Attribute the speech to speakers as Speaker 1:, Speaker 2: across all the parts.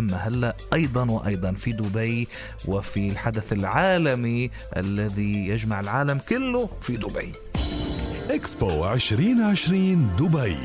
Speaker 1: أما هلا أيضا وأيضا في دبي وفي الحدث العالمي الذي يجمع العالم كله في دبي.
Speaker 2: إكسبو 2020 دبي.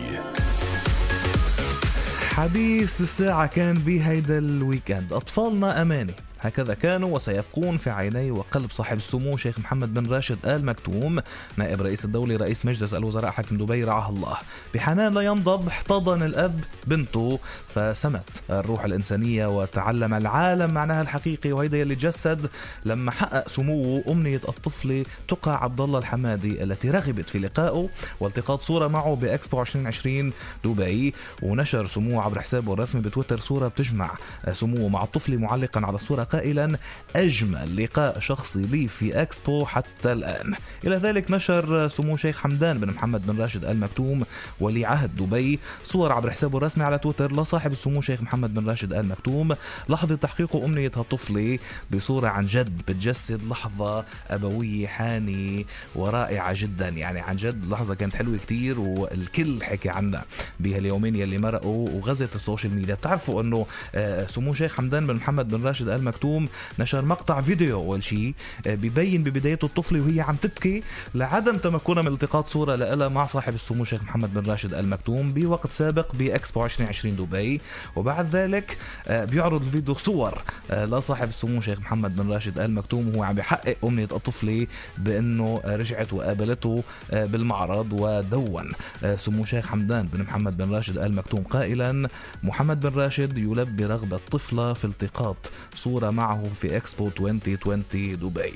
Speaker 1: حديث الساعة كان بهيدا الويكند أطفالنا أمانة هكذا كانوا وسيبقون في عيني وقلب صاحب السمو شيخ محمد بن راشد آل مكتوم نائب رئيس الدولة رئيس مجلس الوزراء حاكم دبي رعاه الله. بحنان لا ينضب احتضن الأب بنته. فسمت الروح الإنسانية وتعلم العالم معناها الحقيقي وهيدا يلي جسد لما حقق سموه أمنية الطفلة تقى عبد الله الحمادي التي رغبت في لقائه والتقاط صورة معه بإكسبو 2020 دبي. ونشر سموه عبر حسابه الرسمي بتويتر صورة بتجمع سموه مع الطفلة معلقا على الصورة قائلا أجمل لقاء شخصي لي في أكسبو حتى الآن. إلى ذلك نشر سمو شيخ حمدان بن محمد بن راشد آل مكتوم ولي عهد دبي صور عبر حسابه الرسمي على تويتر لصاحب السمو شيخ محمد بن راشد آل مكتوم لحظة تحقيق أمنية هالطفلة بصورة عن جد بتجسد لحظة أبوية حانية ورائعة جدا. يعني عن جد لحظة كانت حلوة كتير والكل حكي عنها بهاليومين يلي مرقوا وغزت ال social media. بتعرفوا إنه آه، سمو شيخ حمدان بن محمد بن راشد آل مكتوم نشر مقطع فيديو أول شيء آه، ببين ببدايته الطفلة وهي عم تبكي لعدم تمكنها من التقاط صورة لها مع صاحب السمو شيخ محمد بن راشد ال مكتوم بوقت سابق بإكسبو 2020 دبي. وبعد ذلك آه، بيعرض الفيديو صور آه، لصاحب السمو شيخ محمد بن راشد ال مكتوم وهو عم بيحقق أمنية الطفلة بأنه رجعت وقابلته بالمعرض ودون. سمو شيخ حمدان بن محمد بن راشد ال مكتوم قائلا محمد بن راشد يلبي رغبة طفلة في التقاط صورة معه في اكسبو 2020 دبي